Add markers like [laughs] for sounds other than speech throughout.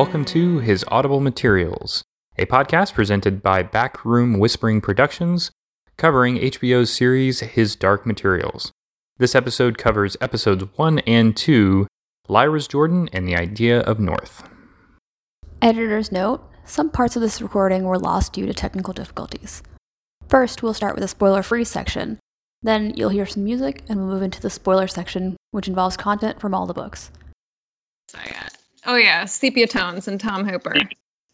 welcome to His Audible Materials, a podcast presented by Backroom Whispering Productions, covering HBO's series His Dark Materials. This episode covers episodes 1 and 2 Lyra's Jordan and the Idea of North. Editor's note some parts of this recording were lost due to technical difficulties. First, we'll start with a spoiler free section. Then, you'll hear some music, and we'll move into the spoiler section, which involves content from all the books. Oh yeah, sepia tones and Tom Hooper.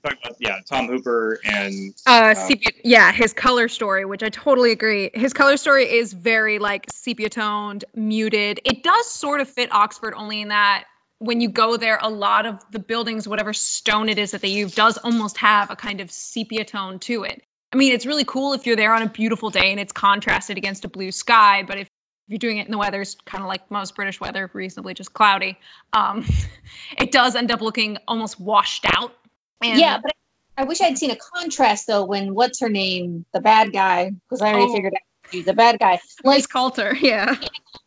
Talk about, yeah, Tom Hooper and Uh, sepia, yeah, his color story, which I totally agree. His color story is very like sepia toned, muted. It does sort of fit Oxford, only in that when you go there, a lot of the buildings, whatever stone it is that they use, does almost have a kind of sepia tone to it. I mean, it's really cool if you're there on a beautiful day and it's contrasted against a blue sky, but if if you're doing it in the weather's kind of like most British weather, reasonably just cloudy, um, [laughs] it does end up looking almost washed out. And yeah, but I wish I'd seen a contrast though when what's her name, the bad guy, because I already Oh. figured out she's the bad guy. Like, Liz Coulter, [laughs] yeah.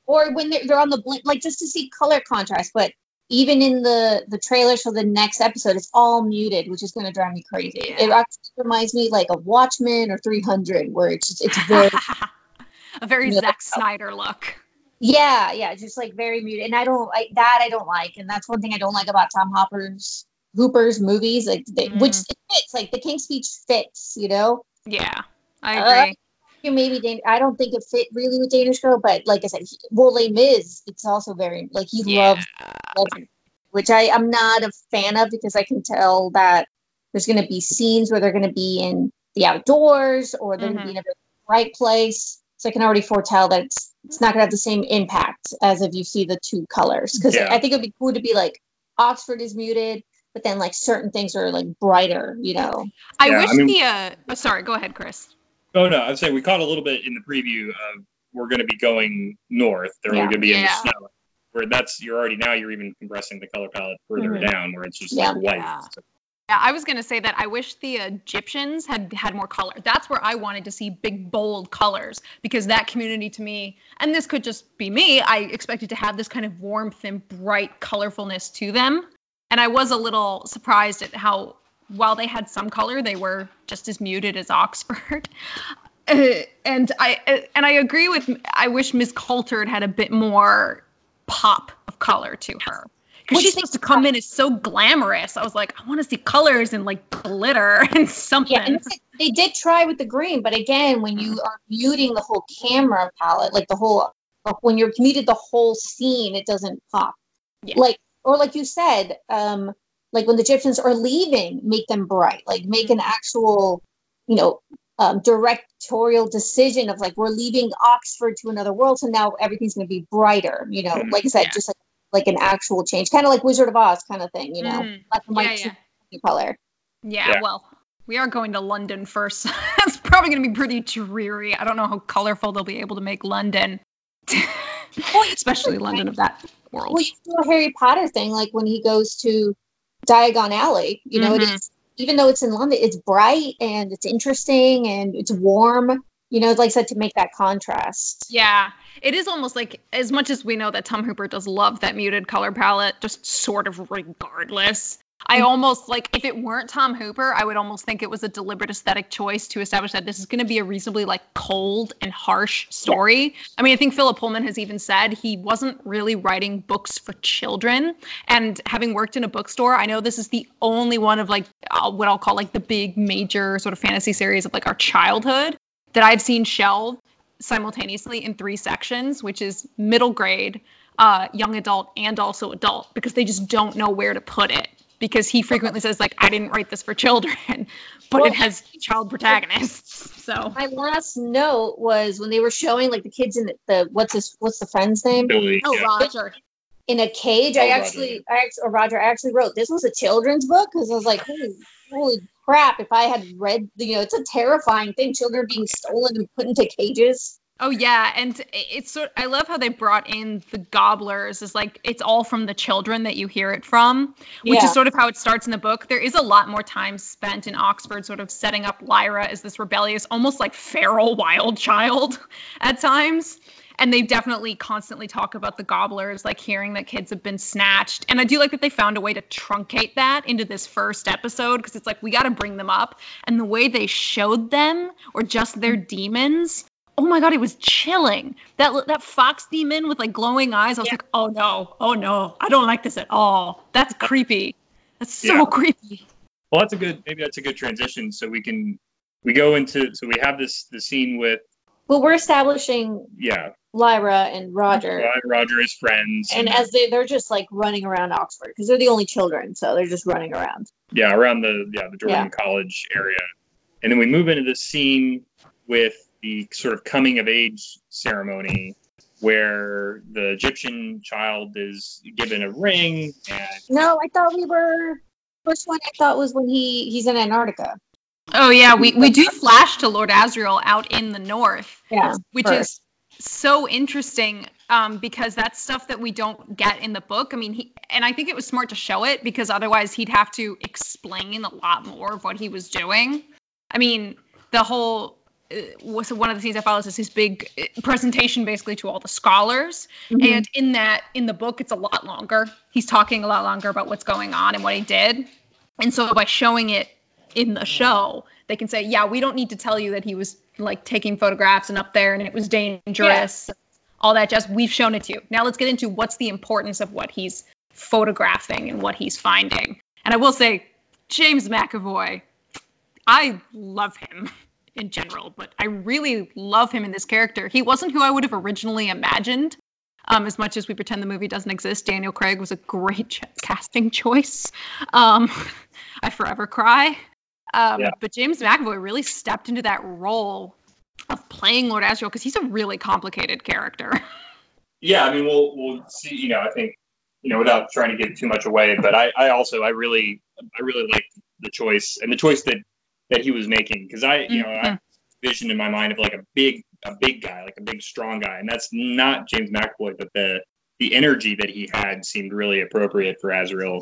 or when they're, they're on the blink, like just to see color contrast. But even in the the trailers for the next episode, it's all muted, which is going to drive me crazy. Yeah. It actually reminds me like of Watchmen or 300, where it's just, it's very [laughs] a very Yeah. Zack Snyder look. yeah, yeah, just like very muted. And I don't like that. I don't like, and that's one thing I don't like about Tom Hopper's Hooper's movies, like they, which Mm. it fits, like the King's Speech fits, you know. Yeah, I Uh, agree. Yeah, maybe Dan- I don't think it fit really with Danish Girl, but like I said, he, well, Les Mis, it's also very like he yeah. loves, loves which I I'm not a fan of because I can tell that there's going to be scenes where they're going to be in the outdoors or they're going to be in a very bright place. So I can already foretell that it's it's not going to have the same impact as if you see the two colors. Because Yeah. I think it would be cool to be like Oxford is muted, but then like certain things are like brighter, you know. I Yeah, wish I mean- the. Uh, oh, sorry, go ahead, Chris. oh no, I'd saying we caught a little bit in the preview of we're going to be going north. They're Yeah. going to be in the snow. Where that's you're already now you're even compressing the color palette further Mhm. down where it's just Yeah. like white. Yeah. So- Yeah, I was gonna say that I wish the Gyptians had had more color. That's where I wanted to see big, bold colors because that community to me, and this could just be me, I expected to have this kind of warmth and bright colorfulness to them. And I was a little surprised at how, while they had some color, they were just as muted as Oxford. [laughs] Uh, and I uh, and I agree with. I wish Miss Coulter had a bit more pop of color to her because she's supposed to come in as so glamorous. I was like, I want to see colors and like glitter [laughs] and something. Yeah, and they did try with the green, but again, when you are muting the whole camera palette, like the whole, when you're muted the whole scene, it doesn't pop. Yeah. Like, or like you said, um, like when the Gyptians are leaving, make them bright, like make an actual, you know, um, directorial decision of like we're leaving Oxford to another world, so now everything's going to be brighter. You know, Mhm. like I said, Yeah. just like like an actual change, kind of like Wizard of Oz kind of thing. You know, Mm. black and yeah, white yeah. two color. Yeah, Yeah. well, we are going to London first. [laughs] That's probably going to be pretty dreary. I don't know how colorful they'll be able to make London, [laughs] especially London of that world. Well, you do a Harry Potter thing, like when he goes to Diagon Alley. You know, Mhm. it is even though it's in London, it's bright and it's interesting and it's warm. You know, like I said, to make that contrast. Yeah, it is almost like as much as we know that Tom Hooper does love that muted color palette, just sort of regardless. I almost like if it weren't Tom Hooper, I would almost think it was a deliberate aesthetic choice to establish that this is going to be a reasonably like cold and harsh story. I mean, I think Philip Pullman has even said he wasn't really writing books for children. And having worked in a bookstore, I know this is the only one of like uh, what I'll call like the big major sort of fantasy series of like our childhood that I've seen shelved simultaneously in three sections, which is middle grade, uh, young adult, and also adult, because they just don't know where to put it. Because he frequently says like, "I didn't write this for children," [laughs] but Well- it has child protagonists. [laughs] So My last note was when they were showing like the kids in the, the what's his what's the friend's name Billy, oh, yeah. Roger. in a cage. Oh, I Roger, actually, I actually, or Roger, I actually wrote this was a children's book because I was like, holy, holy crap! If I had read, you know, it's a terrifying thing. Children being stolen and put into cages. Oh yeah, and it's sort. I love how they brought in the gobblers. Is like it's all from the children that you hear it from, which Yeah. is sort of how it starts in the book. There is a lot more time spent in Oxford, sort of setting up Lyra as this rebellious, almost like feral [laughs] wild child at times. And they definitely constantly talk about the gobblers, like hearing that kids have been snatched. And I do like that they found a way to truncate that into this first episode because it's like we got to bring them up. And the way they showed them, or just their demons, oh my god, it was chilling. That that fox demon with like glowing eyes. I was Yeah. like, oh no, oh no, I don't like this at all. That's creepy. That's so Yeah. creepy. Well, that's a good. Maybe that's a good transition. So we can we go into. So we have this the scene with Well, we're establishing yeah Lyra and Roger. Rod- Roger is friends. And as they, they're just like running around Oxford because they're the only children, so they're just running around. yeah around the yeah the Jordan Yeah. College area, and then we move into the scene with the sort of coming of age ceremony where the Gyptian child is given a ring and No, I thought we were. First one I thought was when he he's in Antarctica. Oh yeah, we we do flash to Lord Asriel out in the north, Yeah, which first. is so interesting um, because that's stuff that we don't get in the book. I mean, he and I think it was smart to show it because otherwise he'd have to explain a lot more of what he was doing. I mean, the whole uh, was one of the scenes I follows is his big uh, presentation basically to all the scholars. Mhm. And in that, in the book, it's a lot longer. He's talking a lot longer about what's going on and what he did. And so by showing it in the show, they can say, yeah, we don't need to tell you that he was like taking photographs and up there and it was dangerous, all that jazz. We've shown it to you. Now let's get into what's the importance of what he's photographing and what he's finding. And I will say, James McAvoy, I love him in general, but I really love him in this character. He wasn't who I would have originally imagined. Um, as much as we pretend the movie doesn't exist, Daniel Craig was a great ch- [laughs] casting choice. Um, [laughs] I forever cry. Um, Yeah. But James McAvoy really stepped into that role of playing Lord Asriel because he's a really complicated character. [laughs] yeah i mean we'll we'll see you know i think you know without trying to give too much away but i i also i really i really liked the choice and the choice that that he was making because i you know i vision in my mind of like a big a big guy like a big strong guy and that's not james mcavoy but the the energy that he had seemed really appropriate for asriel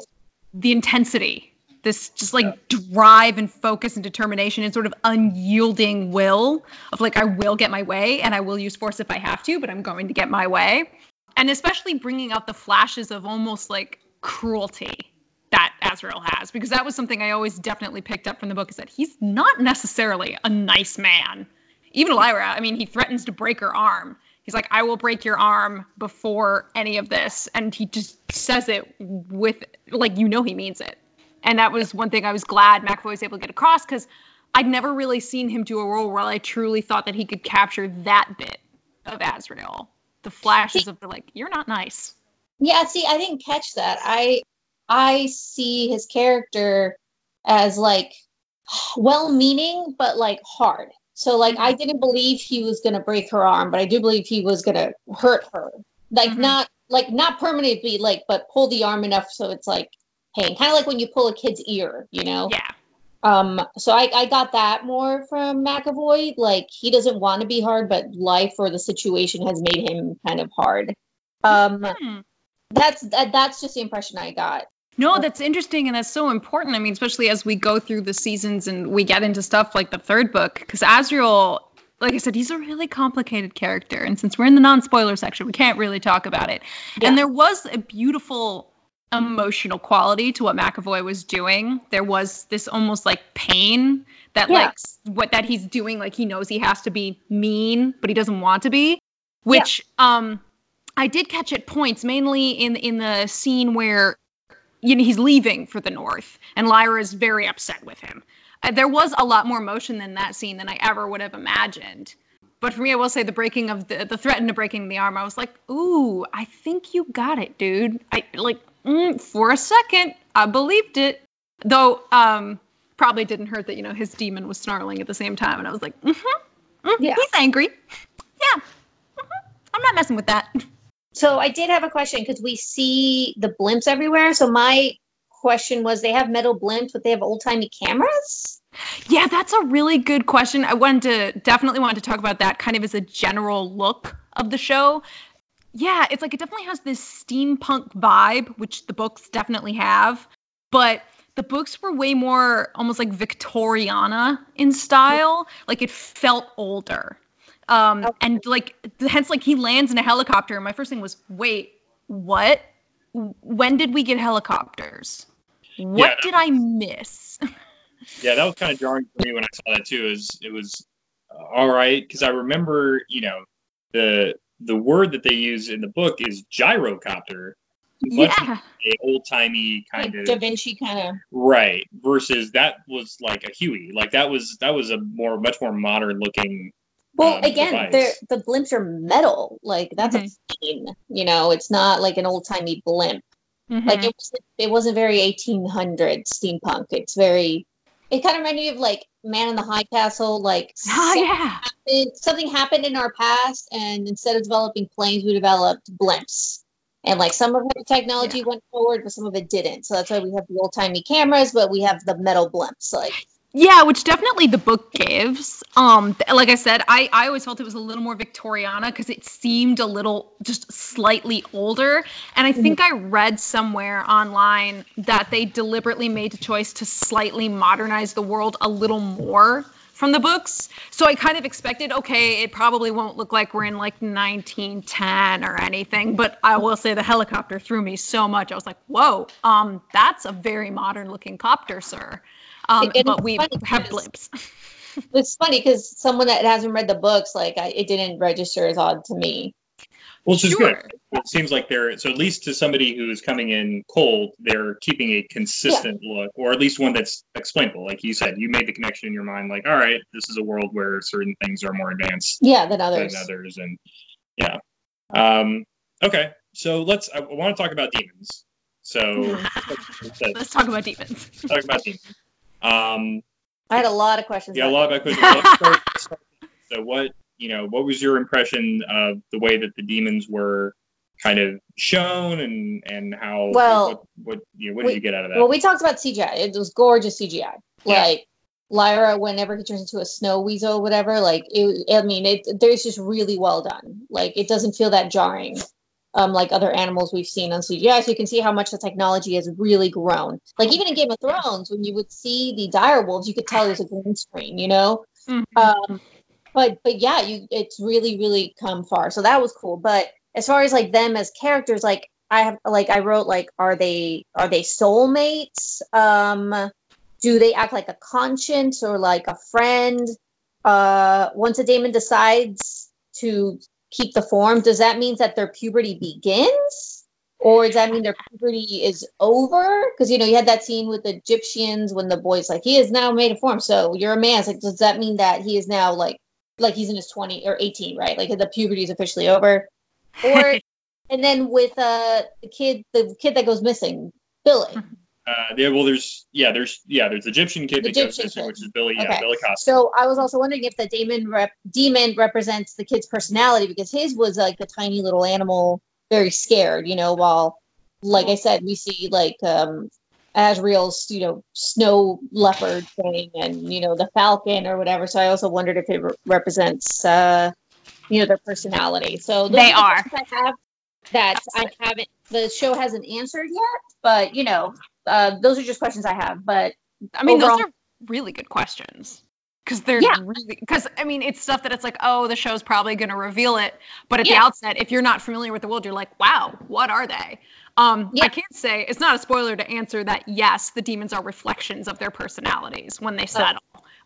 the intensity, this just like drive and focus and determination and sort of unyielding will of like, I will get my way and I will use force if I have to, but I'm going to get my way. And especially bringing out the flashes of almost like cruelty that Asriel has, because that was something I always definitely picked up from the book is that he's not necessarily a nice man. Even Lyra, I mean, he threatens to break her arm. He's like, I will break your arm before any of this. And he just says it with, like, you know, he means it. And that was one thing I was glad McAvoy was able to get across because I'd never really seen him do a role where I truly thought that he could capture that bit of Asriel. The flashes of the, like, you're not nice. Yeah, see, I didn't catch that. I I see his character as like well-meaning but like hard. So like I didn't believe he was gonna break her arm, but I do believe he was gonna hurt her. Like Mhm. not like not permanently, like but pull the arm enough so it's like pain. Kind of like when you pull a kid's ear, you know. Yeah. Um. So I I got that more from McAvoy. Like he doesn't want to be hard, but life or the situation has made him kind of hard. Um. Hmm. That's that, that's just the impression I got. No, that's interesting and that's so important. I mean, especially as we go through the seasons and we get into stuff like the third book, because Asriel, like I said, he's a really complicated character. And since we're in the non spoiler section, we can't really talk about it. Yeah. And there was a beautiful emotional quality to what McAvoy was doing. There was this almost like pain that, Yeah. like, what that he's doing, like, he knows he has to be mean, but he doesn't want to be, which, um, I did catch at points, mainly in in the scene where you know he's leaving for the north and lyra is very upset with him uh, there was a lot more motion in that scene than i ever would have imagined but for me i will say the breaking of the the threat into breaking the arm i was like ooh i think you got it dude i like mm, for a second i believed it though um probably didn't hurt that you know his demon was snarling at the same time and i was like mm-hmm, mm, Yeah. he's angry yeah mhm, i'm not messing with that So I did have a question because we see the blimps everywhere. So my question was, they have metal blimps, but they have old timey cameras. Yeah, that's a really good question. I wanted to definitely wanted to talk about that kind of as a general look of the show. Yeah, it's like it definitely has this steampunk vibe, which the books definitely have, but the books were way more almost like Victoriana in style. Like it felt older. Um, Okay. and like hence like he lands in a helicopter. And my first thing was, wait, what? When did we get helicopters? What Yeah, that did I miss? [laughs] Yeah, that was kind of jarring for me when I saw that too. Is it was uh, all right because I remember, you know, the the word that they use in the book is gyrocopter, much yeah. a old timey kind Like of Da Vinci kind of. right versus that was like a Huey, like that was that was a more much more modern looking. Well, um, again, device. the blimps are metal. Like that's Mhm. a plane. You know, it's not like an old timey blimp. Mhm. Like it was, it wasn't very 1800 steampunk. It's very. It kind of reminded me of like Man in the High Castle. Like oh [laughs] something, yeah. happened, something happened in our past, and instead of developing planes, we developed blimps. And like some of the technology went forward, but some of it didn't. So that's why we have the old timey cameras, but we have the metal blimps. Like Yeah, which definitely the book gives. Um, like I said, I, I always felt it was a little more Victoriana because it seemed a little just slightly older. And I think I read somewhere online that they deliberately made the choice to slightly modernize the world a little more from the books. So I kind of expected, okay, it probably won't look like we're in like 1910 or anything. But I will say the helicopter threw me so much. I was like, whoa, um, that's a very modern looking copter, sir. Um, And but it's we funny have because- blimps. [laughs] it's funny because someone that hasn't read the books, like I, it didn't register as odd to me. Which is Sure. good. It seems like they're so at least to somebody who's coming in cold, they're keeping a consistent look, or at least one that's explainable. Like you said, you made the connection in your mind, like, all right, this is a world where certain things are more advanced Yeah, than others. than others, and yeah. Um, okay, so let's. I want to talk about demons. So let's [laughs] Let's talk about demons. talk about demons. Um, I had a lot of questions. yeah, a lot of questions. Let's start- start. So what you know, what was your impression of the way that the demons were kind of shown, and and how Well, what what, you know, what did we- you get out of that? Well, we talked about CGI. It was gorgeous CGI. Yeah. Like Lyra, whenever he turns into a snow weasel, or whatever. Like it, I mean, it. There's just really well done. Like it doesn't feel that jarring. Um, like other animals we've seen on CGI, so you can see how much the technology has really grown. Like even in Game of Thrones, when you would see the dire wolves, you could tell it was a green screen, you know. Mhm. Um, but but yeah, you it's really really come far. So that was cool. But as far as like them as characters, like I have like I wrote like are they are they soulmates? Um, do they act like a conscience or like a friend? Uh, once a daemon decides to keep the form, does that mean that their puberty begins? Or does that mean their puberty is over? Because you know you had that scene with the Gyptians when the boy's like, he is now made a form, so you're a man. It's like, does that mean that he is now like, like he's in his 20 or 18, right? Like the puberty is officially over. Or [laughs] and then with uh the kid, the kid that goes missing, Billy. Uh, yeah, well, there's yeah, there's yeah, there's the Gyptian kid The that goes Gyptian kid. which is Billy, yeah, Billy Costa. So I was also wondering if the demon rep demon represents the kid's personality because his was like the tiny little animal, very scared, you know, while like I said, we see like um Asriel's, you know, snow leopard thing and you know the falcon or whatever. So I also wondered if it re- represents uh you know their personality. So They are. I have that I haven't the show hasn't answered yet, but you know, uh those are just questions I have. But I mean, those are really good questions. Because they're Yeah. really, because I mean, it's stuff that it's like, oh, the show's probably going to reveal it. But at the outset, if you're not familiar with the world, you're like, wow, what are they? Um, Yeah. I can't say it's not a spoiler to answer that. Yes, the demons are reflections of their personalities when they settle.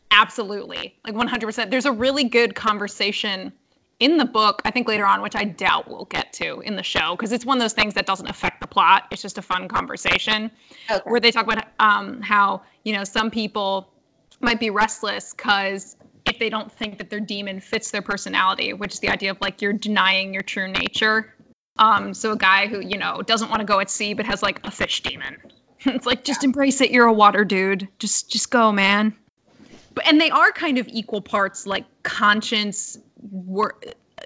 Absolutely, like 100%. There's a really good conversation in the book. I think later on, which I doubt we'll get to in the show, because it's one of those things that doesn't affect the plot. It's just a fun conversation okay. where they talk about um, how you know some people might be restless because if they don't think that their demon fits their personality, which is the idea of like you're denying your true nature. Um, so a guy who you know doesn't want to go at sea but has like a fish demon. [laughs] it's like just embrace it. You're a water dude. Just just go, man. But and they are kind of equal parts like conscience, wor-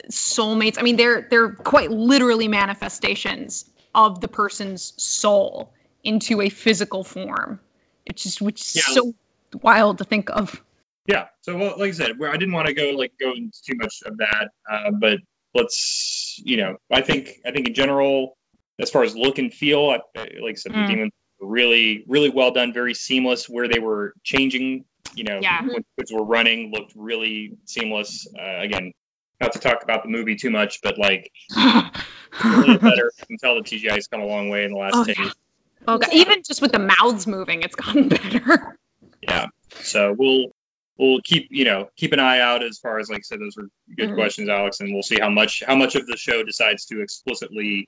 soulmates. I mean, they're they're quite literally manifestations of the person's soul into a physical form. It's just which is Yeah. so wild to think of. Yeah. So, well, like I said, I didn't want to go like go into too much of that, uh, but let's, you know, I think I think in general, as far as look and feel, I, like I said, Mm. the demons really really well done, very seamless. Where they were changing, you know, Yeah. when kids were running, looked really seamless. Uh, again, not to talk about the movie too much, but like [laughs] a little better. You can tell the CGI has come a long way in the last Oh, 10 yeah. years. Okay, even just with the mouths moving, it's gotten [laughs] better. Yeah. So we'll we'll keep you know keep an eye out as far as like I said those are good Mhm. questions, Alex, and we'll see how much how much of the show decides to explicitly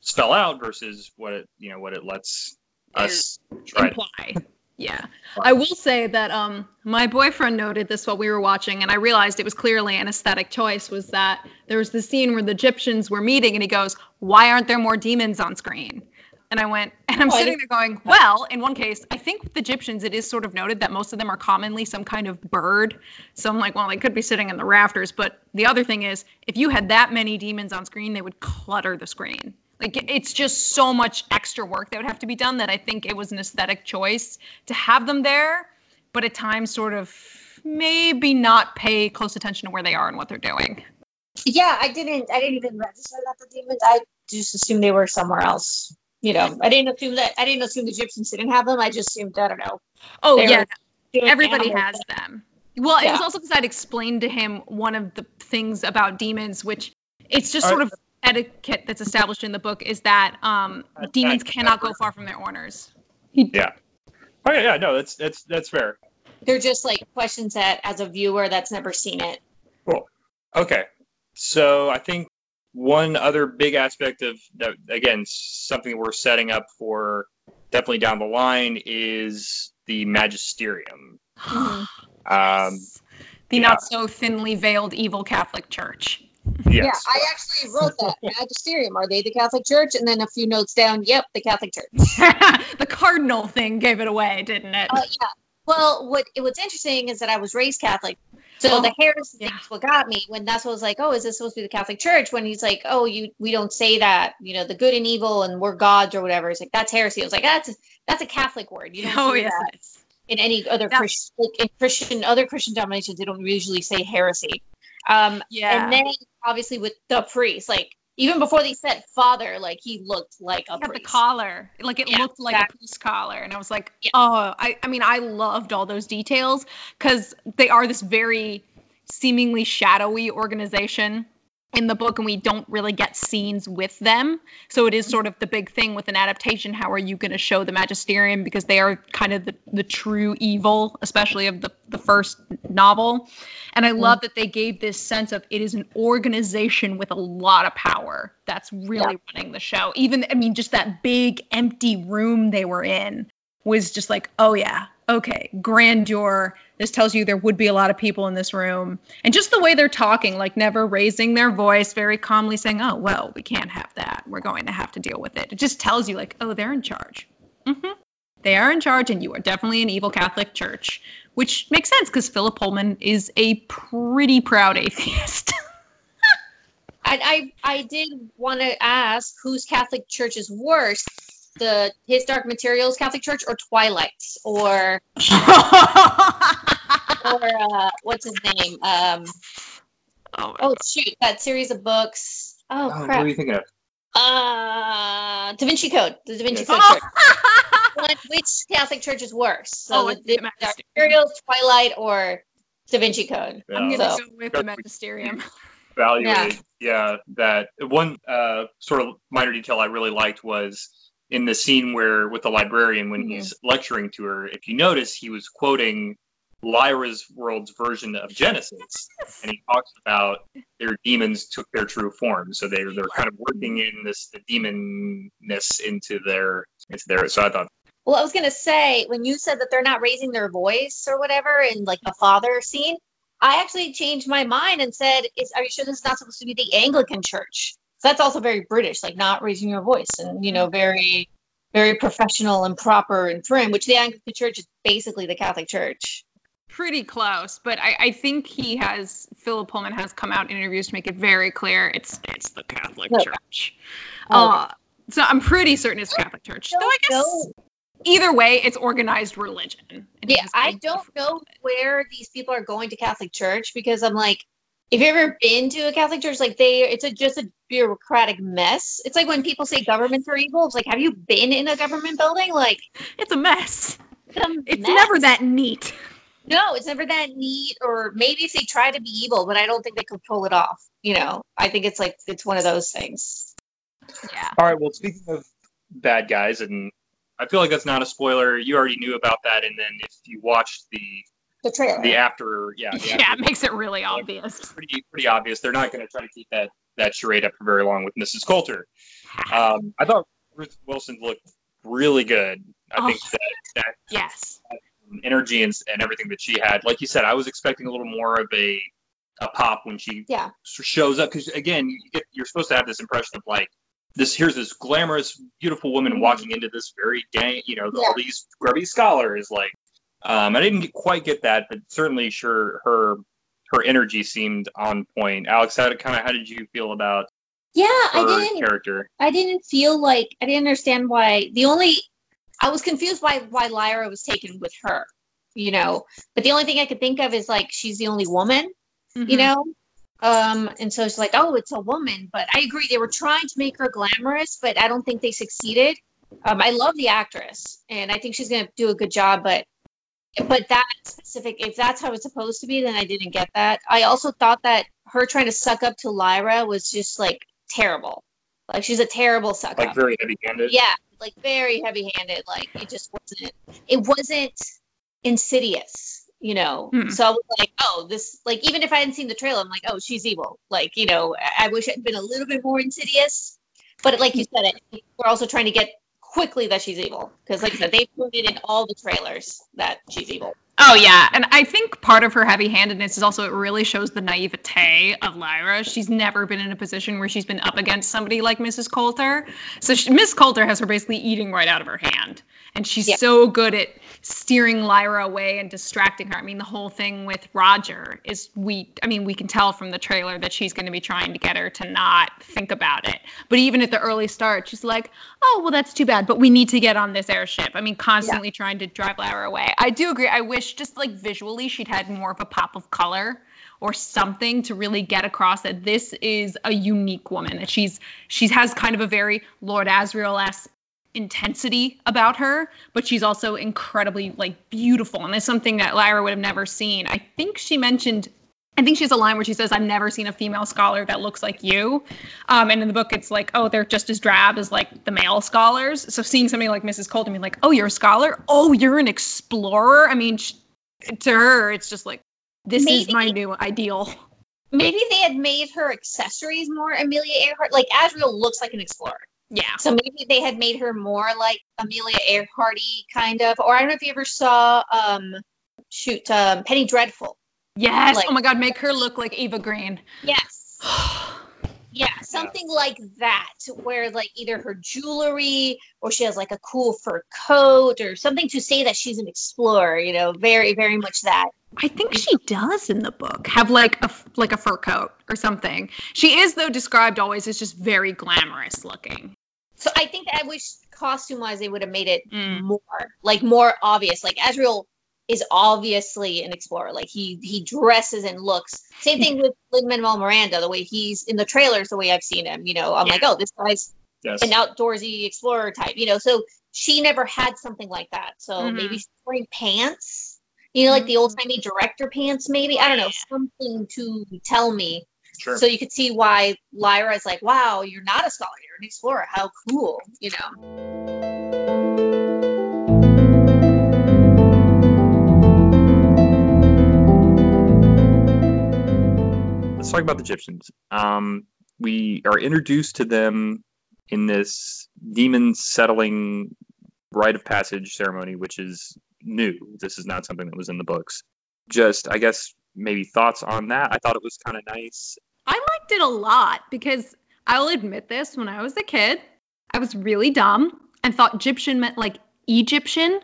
spell out versus what it you know what it lets us try. to- imply. Yeah. I will say that um my boyfriend noted this while we were watching and I realized it was clearly an aesthetic choice was that there was the scene where the Gyptians were meeting and he goes, "Why aren't there more demons on screen?" And I went, and I'm Oh, sitting there going, well, in one case, I think with the Gyptians, it is sort of noted that most of them are commonly some kind of bird. So I'm like, well, they could be sitting in the rafters. But the other thing is, if you had that many demons on screen, they would clutter the screen. Like it's just so much extra work that would have to be done that I think it was an aesthetic choice to have them there, but at times sort of maybe not pay close attention to where they are and what they're doing. Yeah, I didn't. I didn't even register that the demons. I just assumed they were somewhere else. You know, I didn't assume that. I didn't assume the Gyptians didn't have them. I just assumed I don't know. Oh yeah, everybody animals has them. Well, it was also because I'd explained to him one of the things about demons, which it's just All sort of etiquette that's established in the book is that um, demons that- cannot that- go far from their owners. Yeah. Oh yeah, yeah, no, that's that's that's fair. They're just like questions that, as a viewer that's never seen it. Cool. Okay. So I think one other big aspect of that, again, something we're setting up for definitely down the line is the magisterium. [gasps] Um, the yeah. not so thinly veiled evil Catholic Church. Yeah. I actually wrote that [laughs] magisterium. Are they the Catholic Church? And then a few notes down. Yep, the Catholic Church. [laughs] the cardinal thing gave it away, didn't it? Uh, yeah. Well, what what's interesting is that I was raised Catholic, so Oh, the heresy yeah. thing's what got me. When that's what I was like, oh, is this supposed to be the Catholic Church? When he's like, oh, you we don't say that, you know, the good and evil and we're gods or whatever. It's like that's heresy. I was like, that's a, that's a Catholic word. You don't oh yes, that in any other That- Christian like in Christian other Christian denominations. They don't usually say heresy. Um, Yeah. and then obviously with the priest, like even before they said father, like he looked like a He had the collar. Like it Yeah, looked like exactly. a priest collar. And I was like, Yeah. oh, I, I mean, I loved all those details because they are this very seemingly shadowy organization in the book and we don't really get scenes with them. So it is sort of the big thing with an adaptation. How are you going to show the magisterium? Because they are kind of the, the true evil, especially of the, the first novel. And I mm. love that they gave this sense of it is an organization with a lot of power that's really running the show. Even, I mean, just that big empty room they were in was just like, oh yeah, okay, grandeur. This tells you there would be a lot of people in this room. And just the way they're talking, like never raising their voice, very calmly saying, oh, well, we can't have that. We're going to have to deal with it. It just tells you, like, oh, they're in charge. hmm They are in charge, and you are definitely an evil Catholic church, which makes sense because Philip Pullman is a pretty proud atheist. [laughs] I, I I did want to ask whose Catholic Church is worse, the His Dark Materials Catholic Church or Twilight's or [laughs] or uh, what's his name? Um, oh, oh shoot, that series of books. Oh, Oh, what are you thinking of? Uh, Da Vinci Code. The Da Vinci Yes. Code Church. [laughs] Which Catholic Church is worse? So Oh, the, it's the the Dark Materials, Twilight, or Da Vinci Code? I'm gonna So- go with the magisterium. evaluate yeah. that one uh, sort of minor detail i really liked was in the scene where with the librarian when he's lecturing to her if you notice he was quoting lyra's world's version of genesis. And he talks about their demons took their true form. So they're they're kind of working in this the demonness into their into their so i thought Well, I was gonna say when you said that they're not raising their voice or whatever in like the father scene, I actually changed my mind and said, "Is are you sure this is not supposed to be the Anglican Church?" So that's also very British, like not raising your voice and you know very, very professional and proper and prim. Which the Anglican Church is basically the Catholic Church. pretty close, but I, I think he has Philip Pullman has come out in interviews to make it very clear it's it's the Catholic No. Church. Oh. Uh, so I'm pretty certain it's Catholic Church. Though I guess know. either way, it's organized religion. he Yeah, I don't know it. where these people are going to Catholic Church because I'm like, if you've ever been to a Catholic church, like they, it's a, just a bureaucratic mess. It's like when people say governments are evil. It's like, have you been in a government building? Like, It's a mess. it's, a It's mess. never that neat. No, it's never that neat. Or maybe if they try to be evil, but I don't think they could pull it off. You know, I think it's like it's one of those things. Yeah. All right. Well, speaking of bad guys, and I feel like that's not a spoiler. You already knew about that, and then if you watched the The trailer. the after, yeah, the [laughs] Yeah, after, it makes it really obvious. pretty pretty obvious. They're not going to try to keep that that charade up for very long with Mrs. Coulter. Um, I thought Ruth Wilson looked really good. I Oh. think that that Yes. energy and, and everything that she had, like you said, I was expecting a little more of a a pop when she Yeah. shows up because again, you get you're supposed to have this impression of like this here's this glamorous, beautiful woman walking into this very gang, you know, Yeah. all these grubby scholars. Like, um, I didn't get, quite get that, but certainly sure her her energy seemed on point. Alex, how kind of how did you feel about Yeah, I didn't. character? I didn't feel like I didn't understand why. The only I was confused why why Lyra was taken with her. You know, but the only thing I could think of is like she's the only woman. Mm-hmm. You know. Um, and so it's like, oh, it's a woman, but I agree they were trying to make her glamorous, but I don't think they succeeded. Um, I love the actress, and I think she's gonna do a good job, but but that specific, if that's how it's supposed to be, then I didn't get that. I also thought that her trying to suck up to Lyra was just like terrible. Like she's a terrible suck Like up. very heavy-handed. Yeah, like very heavy-handed. Like it just wasn't. It wasn't insidious, you know. Hmm. So I was like, oh, this. Like even if I hadn't seen the trailer, I'm like, oh, she's evil. Like you know, I I wish it had been a little bit more insidious. But like you said, it we're also trying to get quickly that she's evil because, like I said, they put it in all the trailers that she's evil. Oh yeah, and I think part of her heavy-handedness is also it really shows the naivete of Lyra. She's never been in a position where she's been up against somebody like Mrs. Coulter. So she, Miss Coulter has her basically eating right out of her hand, and she's Yeah. so good at steering Lyra away and distracting her. I mean, the whole thing with Roger is we. I mean, we can tell from the trailer that she's going to be trying to get her to not think about it. But even at the early start, she's like, "Oh, well, that's too bad, but we need to get on this airship." I mean, constantly trying to drive Lyra away. I do agree. I wish just like visually she'd had more of a pop of color or something to really get across that this is a unique woman. That she's she has kind of a very Lord Asriel-esque intensity about her, but she's also incredibly like beautiful, and it's something that Lyra would have never seen. I think she mentioned. I think she has a line where she says, "I've never seen a female scholar that looks like you," um, and in the book, it's like, "Oh, they're just as drab as like the male scholars." So seeing somebody like Mrs. Coulter be like, "Oh, you're a scholar? Oh, you're an explorer?" I mean, sh- to her, it's just like, "This is my new ideal." Maybe they had made her accessories more Amelia Earhart. Like Asriel looks like an explorer. Yeah. So maybe they had made her more like Amelia Earharty kind of, or I don't know if you ever saw um shoot um Penny Dreadful. Yes. Like- oh my God, make her look like Eva Green. Yes. [sighs] Yeah, something like that, where like either her jewelry or she has like a cool fur coat or something to say that she's an explorer. You know, very very much that. I think she does in the book have like a f- like a fur coat or something. She is though described always as just very glamorous looking. So I think that I wish costume wise they would have made it Mm. more like more obvious. Like Asriel is obviously an explorer. Like he he dresses and looks. Same thing with Lin Manuel Miranda. The way he's in the trailers, the way I've seen him. You know, I'm Yeah. like, oh, this guy's Yes. an outdoorsy explorer type. You know, so she never had something like that. So Mhm. maybe she's wearing pants. You know, like the old timey director pants, maybe. I don't know, something to tell me Sure. so you could see why Lyra is like, wow, you're not a scholar, you're an explorer. How cool, you know? Talk about the Gyptians. Um, we are introduced to them in this demon settling rite of passage ceremony, which is new. This is not something that was in the books. Just, I guess, maybe thoughts on that. I thought it was kind of nice. I liked it a lot because I'll admit this when I was a kid, I was really dumb and thought Gyptian meant like Egyptian.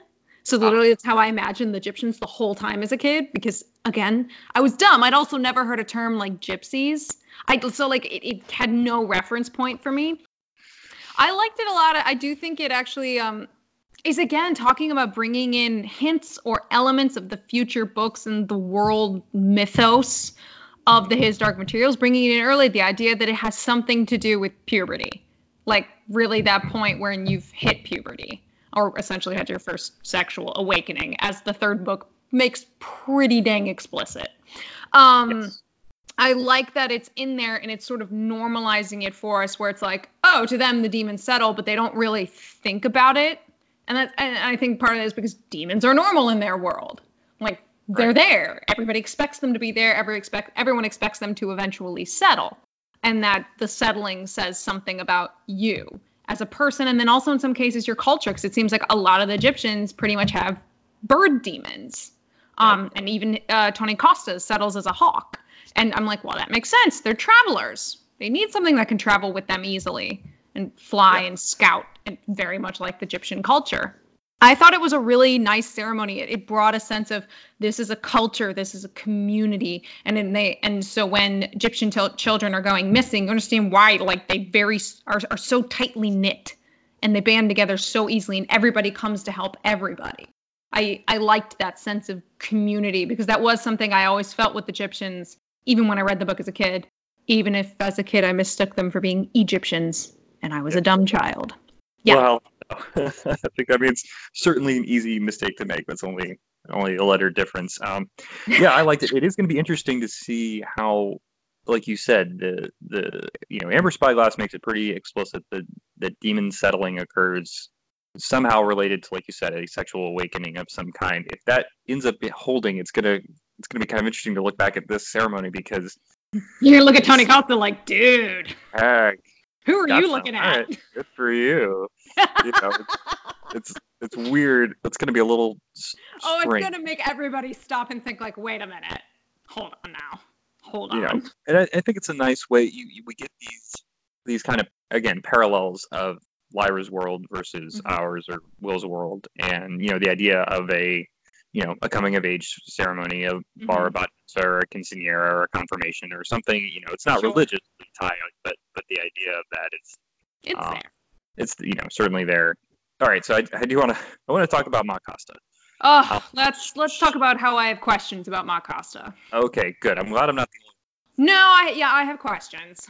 So literally that's how I imagined the Egyptians the whole time as a kid because again, I was dumb. I'd also never heard a term like gypsies. I so like it, it had no reference point for me. I liked it a lot. I do think it actually um is again talking about bringing in hints or elements of the future books and the world mythos of the His Dark Materials, bringing it in early, the idea that it has something to do with puberty. Like, really, that point when you've hit puberty, or essentially had your first sexual awakening, as the third book makes pretty dang explicit. Um, Yes. I like that it's in there and it's sort of normalizing it for us, where it's like, oh, to them the demons settle, but they don't really think about it. And that, and I think part of it is because demons are normal in their world. Like they're Right. there. Everybody expects them to be there. Every expect everyone expects them to eventually settle, and that the settling says something about you as a person, and then also in some cases your culture, because it seems like a lot of the Gyptians pretty much have bird demons. Um, and even uh, Tony Costa settles as a hawk. And I'm like, well, that makes sense. They're travelers. They need something that can travel with them easily and fly Yeah. and scout, and very much like the Gyptian culture. I thought it was a really nice ceremony. It, it brought a sense of this is a culture, this is a community, and then they and so when Gyptian til- children are going missing, you understand why like they very are are so tightly knit and they band together so easily, and everybody comes to help everybody. I I liked that sense of community because that was something I always felt with Gyptians, even when I read the book as a kid. Even if as a kid I mistook them for being Egyptians and I was a dumb child. Yeah. Well, [laughs] I think I mean it's certainly an easy mistake to make. That's only only a letter difference. Um, yeah, I liked it. It is going to be interesting to see how, like you said, the the you know Amber Spyglass makes it pretty explicit that that demon settling occurs somehow related to, like you said, a sexual awakening of some kind. If that ends up holding, it's gonna it's gonna be kind of interesting to look back at this ceremony because You're gonna look at Tony Costa like, dude, heck, who are you looking at? right, good for you. You know, it's [laughs] it's weird. It's going to be a little s- oh, it's gonna make everybody stop and think like, wait a minute, hold on now, hold you on. know. And I, I think it's a nice way. You, you we get these these kind of again parallels of Lyra's world versus Mhm. ours or Will's world, and you know the idea of a you know a coming of age ceremony, a bar Mhm. bat mitzvah or a quinceanera or a confirmation or something. You know, it's not Sure. religiously tied, but but the idea of that is It's um, there. it's you know certainly there. All right, so I, I do want to I want to talk about Ma Costa. Oh, uh, let's let's talk about how I have questions about Ma Costa. Okay, good. I'm glad I'm not the No, I yeah, I have questions.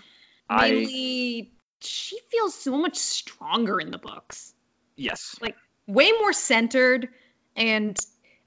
I- Mainly, she feels so much stronger in the books. yes. Like way more centered and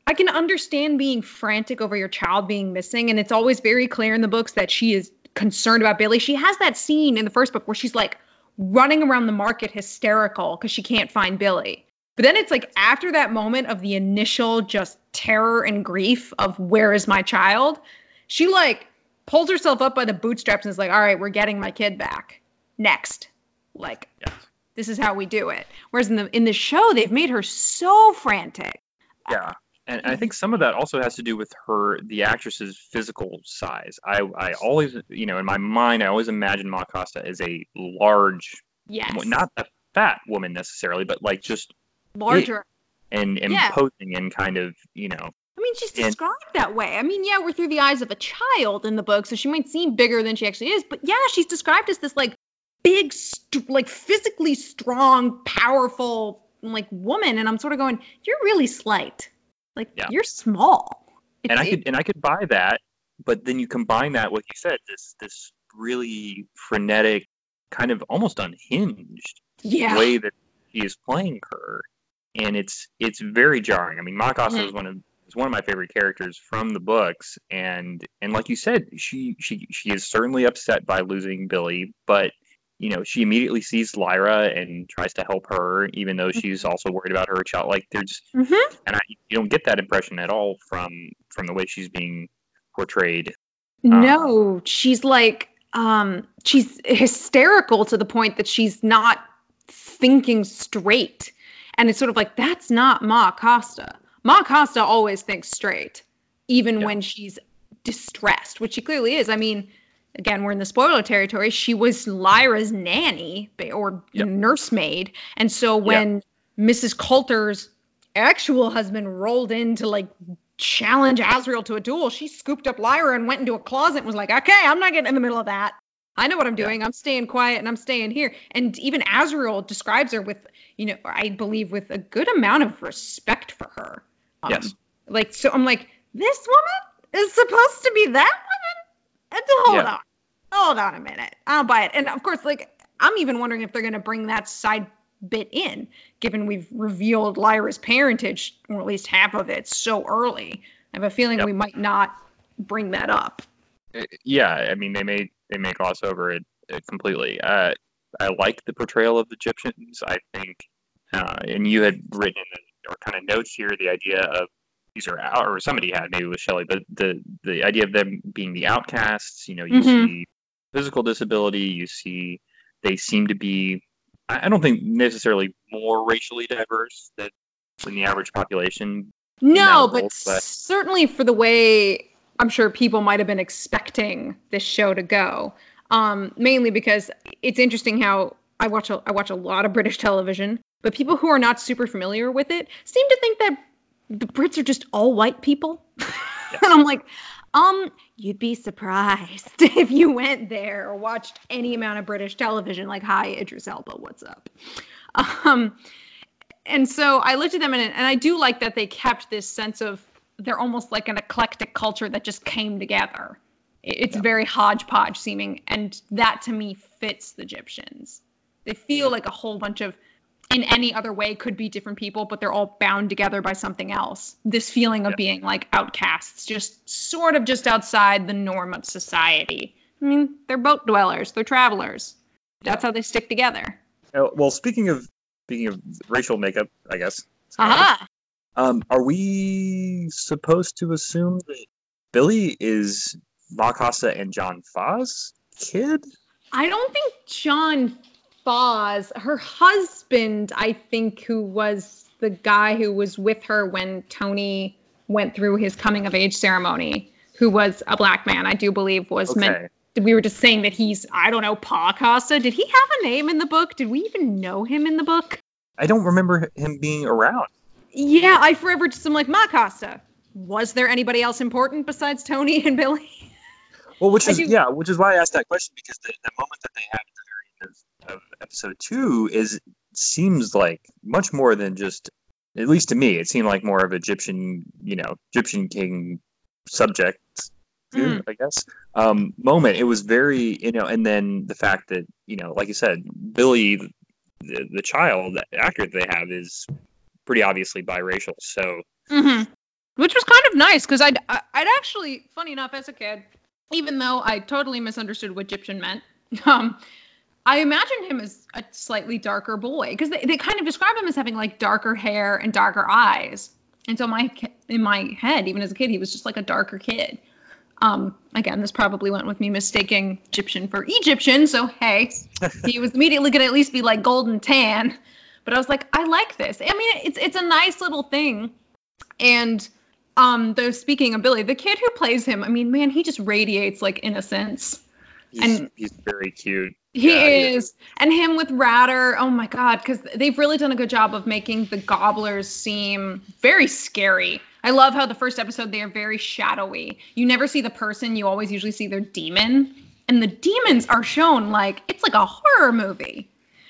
I can understand being frantic over your child being missing and it's always very clear in the books that she is concerned about Billy. She has that scene in the first book where she's like running around the market hysterical cuz she can't find Billy. But then it's like after that moment of the initial just terror and grief of where is my child, she like pulls herself up by the bootstraps and is like, "All right, we're getting my kid back. Next." Like Yes. this is how we do it. Whereas in the in the show, they've made her so frantic. Yeah. And hmm. I think some of that also has to do with her, the actress's physical size. I, I always, you know, in my mind, I always imagine Ma Costa as a large, Yes, not a fat woman necessarily, but like just larger. and Yeah. imposing and kind of, you know, I mean, she's and- described that way. I mean, yeah, we're through the eyes of a child in the book, so she might seem bigger than she actually is. But yeah, she's described as this like big, st- like physically strong, powerful, like woman. And I'm sort of going, you're really slight. Like Yeah. you're small. and I It's- could and I could buy that, but then you combine that with you said this this really frenetic, kind of almost unhinged yeah. way that he is playing her, and it's it's very jarring. I mean, Ma Costa Mhm. is one of is one of my favorite characters from the books, and and like you said, she she she is certainly upset by losing Billy, but you know she immediately sees Lyra and tries to help her, even though she's also worried about her child. Like there's Mhm. and I, you don't get that impression at all from from the way she's being portrayed. No, she's like um she's hysterical to the point that she's not thinking straight. And it's sort of like that's not Ma Costa. Ma Costa always thinks straight, even Yeah. when she's distressed, which she clearly is. I mean, again, we're in the spoiler territory. She was Lyra's nanny or Yep. nursemaid. And so when Mrs. Coulter's actual husband rolled in to like challenge Asriel to a duel, she scooped up Lyra and went into a closet and was like, okay, I'm not getting in the middle of that. I know what I'm doing. I'm staying quiet and I'm staying here. And even Asriel describes her with, you know, I believe with a good amount of respect for her. Um, Yes. Like, so I'm like, this woman is supposed to be that woman? And hold Yeah. on. Hold on a minute. I'll buy it. And of course, like, I'm even wondering if they're going to bring that side bit in, given we've revealed Lyra's parentage, or at least half of it, so early. I have a feeling Yep. we might not bring that up. Uh, yeah, I mean they may they may gloss over it, it completely. Uh, I like the portrayal of the Gyptians. I think, uh, and you had written in kind of notes here the idea of these are out, or somebody had maybe with Shelley, but the the idea of them being the outcasts. You know, you Mhm. see physical disability, you see they seem to be. I don't think necessarily more racially diverse than than the average population. No, but, but- certainly for the way I'm sure people might have been expecting this show to go. Um, mainly because it's interesting how I watch a, I watch a lot of British television, but people who are not super familiar with it seem to think that the Brits are just all white people. [laughs] and I'm like, um, you'd be surprised [laughs] if you went there or watched any amount of British television. Like, hi, Idris Elba, what's up? Um, and so I looked at them and, and I do like that they kept this sense of they're almost like an eclectic culture that just came together. It- It's very hodgepodge seeming, and that to me fits the Gyptians. They feel like a whole bunch of, in any other way, could be different people, but they're all bound together by something else. This feeling of Yeah. being like outcasts, just sort of just outside the norm of society. I mean, they're boat dwellers, they're travelers. That's how they stick together. Uh, well, speaking of speaking of racial makeup, I guess. Aha! Um, are we supposed to assume that Billy is Costa and John Faa kid? I don't think John Faa, her husband, I think, who was the guy who was with her when Tony went through his coming of age ceremony, who was a black man, I do believe was meant. Okay. We were just saying that he's, I don't know, Pa Costa. Did he have a name in the book? Did we even know him in the book? I don't remember him being around. Yeah, I forever just am like, Ma Costa. Was there anybody else important besides Tony and Billy? Well, which is do- yeah, which is why I asked that question because the, the moment that they have at the very end of, of episode two is seems like much more than just at least to me it seemed like more of Gyptian you know Gyptian king subject Mm. I guess um, moment. It was very you know, and then the fact that you know, like you said, Billy, the, the child the actor that they have is pretty obviously biracial. So hmm Which was kind of nice because I'd I- I'd actually, funny enough, as a kid, even though I totally misunderstood what Gyptian meant, [laughs] um, I imagined him as a slightly darker boy because they, they kind of describe him as having like darker hair and darker eyes. And so my in my head, even as a kid, he was just like a darker kid. Um, again, this probably went with me mistaking Gyptian for Egyptian. So hey, [laughs] he was immediately gonna at least be like golden tan. But I was like, I like this. I mean, it's it's a nice little thing. And um, though speaking of Billy, the kid who plays him, I mean, man, he just radiates like innocence. He's, And- he's very cute. He Yeah, is. And him with Ratter, oh my god, because they've really done a good job of making the gobblers seem very scary. I love how the first episode they are very shadowy. You never see the person, you always usually see their demon. And the demons are shown like it's like a horror movie.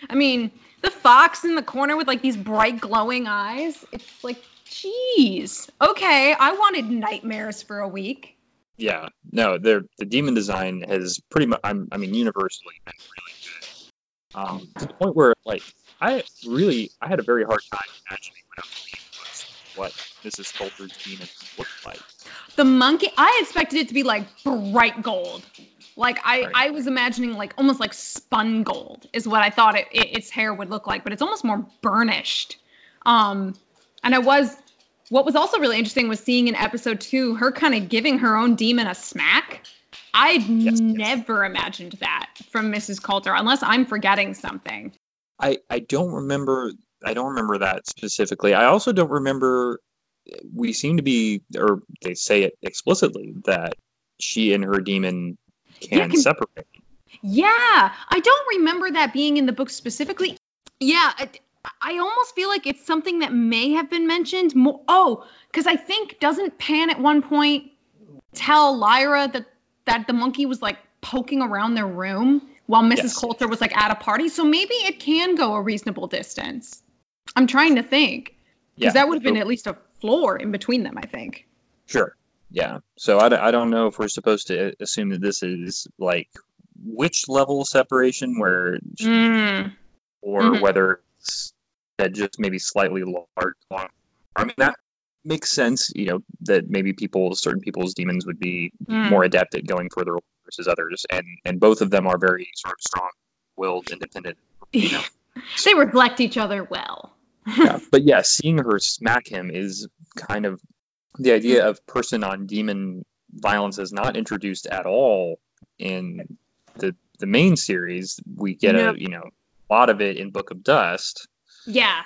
I mean, the fox in the corner with like these bright glowing eyes, it's like, jeez. Okay, I wanted nightmares for a week. Yeah, no, the the demon design has pretty much. I'm, I mean, universally been really good. Um, to the point where, like, I really, I had a very hard time imagining what was what Mrs. Coulter's demon looked like. The monkey, I expected it to be like bright gold. Like I, Right. I was imagining like almost like spun gold is what I thought it, it, its hair would look like, but it's almost more burnished. Um, and I was, what was also really interesting was seeing in episode two her kind of giving her own demon a smack. I'd Yes, yes. never imagined that from Mrs. Coulter, unless I'm forgetting something. I I don't remember. I don't remember that specifically. I also don't remember. We seem to be, or they say it explicitly that she and her demon can, Yeah, can- separate. Yeah, I don't remember that being in the book specifically. Yeah, I, almost feel like it's something that may have been mentioned. More, oh, because I think doesn't Pan at one point tell Lyra that that the monkey was like poking around their room while Mrs. Yes. Coulter was like at a party. So maybe it can go a reasonable distance. I'm trying to think because that would have been at least a floor in between them. I think. Sure. Yeah. So I, I don't know if we're supposed to assume that this is like which level separation where Mm. or Mhm. whether that just maybe slightly large long I mean that makes sense, you know, that maybe people, certain people's demons would be Mm. more adept at going further versus others, and and both of them are very sort of strong-willed, independent. You know, [laughs] they reflect each other well. yeah. [laughs] But yeah, seeing her smack him is kind of the idea of person on demon violence is not introduced at all in the the main series. We get a you know lot of it in Book of Dust. Yeah,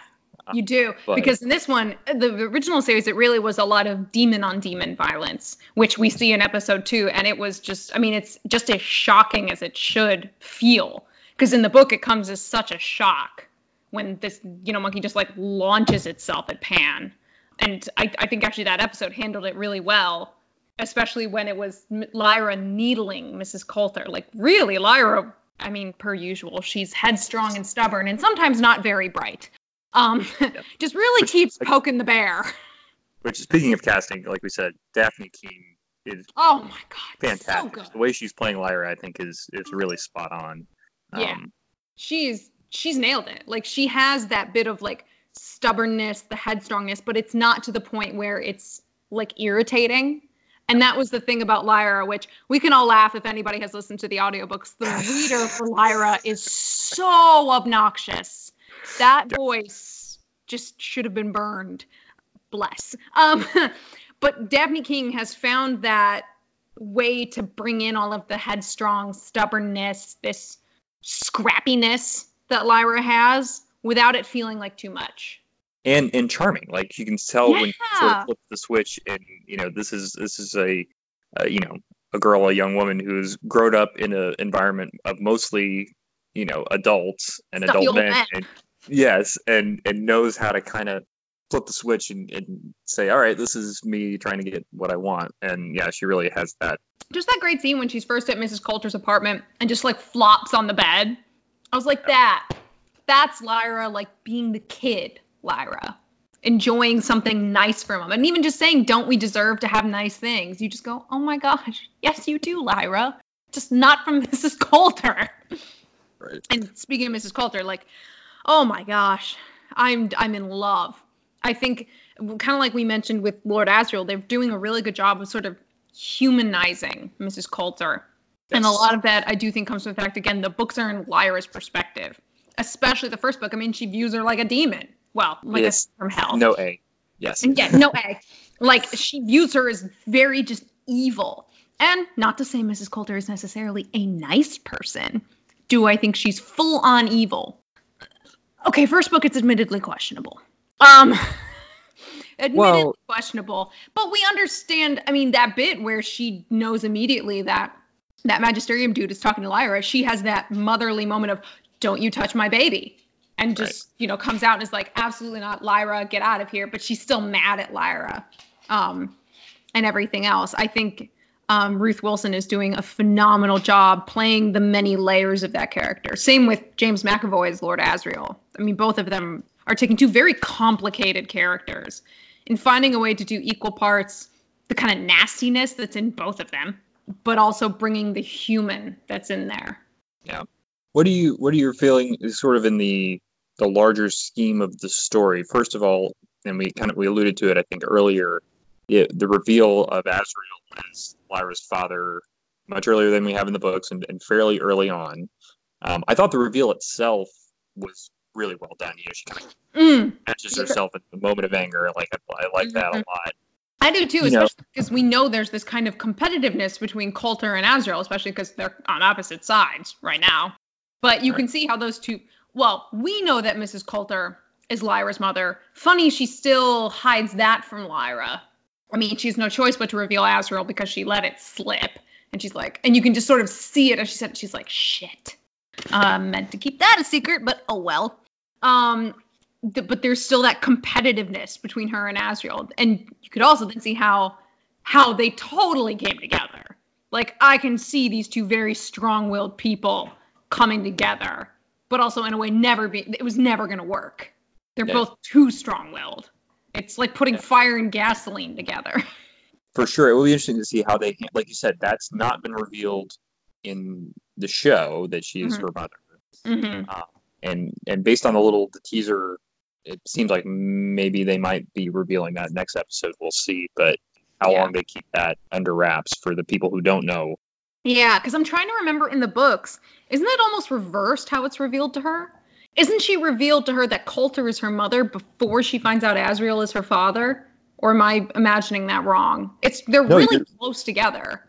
you do. Uh, but- because in this one, the original series, it really was a lot of demon on demon violence, which we see in episode two. And it was just, I mean, it's just as shocking as it should feel. Because in the book, it comes as such a shock when this, you know, monkey just like launches itself at Pan. And I, I think actually that episode handled it really well, especially when it was Lyra needling Mrs. Coulter. Like, really, Lyra, I mean, per usual, she's headstrong and stubborn and sometimes not very bright. Um, [laughs] just really Which- keeps poking the bear. Which speaking of casting, like we said, Dafne Keen is Oh my god, so fantastic. good. the way she's playing Lyra, I think, is is really spot on. Yeah. Um, she's she's nailed it. Like she has that bit of like stubbornness, the headstrongness, but it's not to the point where it's like irritating. And that was the thing about Lyra, which we can all laugh if anybody has listened to the audiobooks. The [laughs] reader for Lyra is so obnoxious. That voice just should have been burned. Bless. Um, [laughs] but Dafne Keen has found that way to bring in all of the headstrong stubbornness, this scrappiness that Lyra has without it feeling like too much. And and charming. Like you can tell when you sort of flip the switch, and you know this is this is a uh, you know a girl, a young woman who's grown up in an environment of mostly you know adults and Stuffy adult men, men. and yes, and and knows how to kind of flip the switch and, and say, all right, this is me trying to get what I want, and yeah, she really has that. Just that great scene when she's first at Mrs. Coulter's apartment and just like flops on the bed. I was like, that. That's Lyra, like being the kid, Lyra. Enjoying something nice for a moment. And even just saying, don't we deserve to have nice things? You just go, oh my gosh, yes, you do, Lyra. Just not from [laughs] Mrs. Coulter. Right. And speaking of Mrs. Coulter, like, oh my gosh, I'm I'm in love. I think kind of like we mentioned with Lord Asriel, they're doing a really good job of sort of humanizing Mrs. Coulter. And a lot of that I do think comes from the fact again the books are in Lyra's perspective. Especially the first book. I mean, she views her like a demon. Well, like Yes. a from hell. No A. Yes. And yeah, no A. Like she views her as very just evil. And not to say Mrs. Coulter is necessarily a nice person. Do I think she's full on evil? Okay, first book it's admittedly questionable. Um [laughs] admittedly Well- questionable, but we understand, I mean that bit where she knows immediately that that magisterium dude is talking to Lyra, she has that motherly moment of don't you touch my baby and just you know comes out and is like absolutely not lyra get out of here. But she's still mad at lyra um, and everything else. I think um, ruth wilson is doing a phenomenal job playing the many layers of that character. Same with james mcavoy as lord asriel i mean both of them are taking two very complicated characters. And finding a way to do equal parts the kind of nastiness that's in both of them but also bringing the human that's in there what do you what are your feeling sort of in the the larger scheme of the story? First of all and we kind of we alluded to it i think earlier it, the reveal of asriel as lyra's father much earlier than we have in the books and, and fairly early on. Um, i thought the reveal itself was really well done. You know she kind of Mm. catches herself at the moment of anger. Like i, I like that a lot. I do too, You know- especially because we know there's this kind of competitiveness between Coulter and Asriel, especially because they're on opposite sides right now. But you can see how those two. Well, we know that Mrs. Coulter is Lyra's mother. Funny, she still hides that from Lyra. I mean, she has no choice but to reveal Asriel because she let it slip. And she's like, and you can just sort of see it as she said, she's like, shit. Uh, meant to keep that a secret, but oh well. Um, th- but there's still that competitiveness between her and Asriel, and you could also then see how how they totally came together. Like I can see these two very strong-willed people coming together, but also in a way never be it was never going to work. They're Yeah. both too strong-willed. It's like putting Yeah. fire and gasoline together. [laughs] for sure it will be interesting to see how they like you said that's not been revealed in the show that she is Mhm. her mother hmm and and based on the little the teaser it seems like maybe they might be revealing that next episode. We'll see, but how Yeah. long they keep that under wraps for the people who don't know. Yeah, because I'm trying to remember in the books, isn't it almost reversed how it's revealed to her? Isn't she revealed to her that Coulter is her mother before she finds out Asriel is her father? Or am I imagining that wrong? It's they're No, really close together.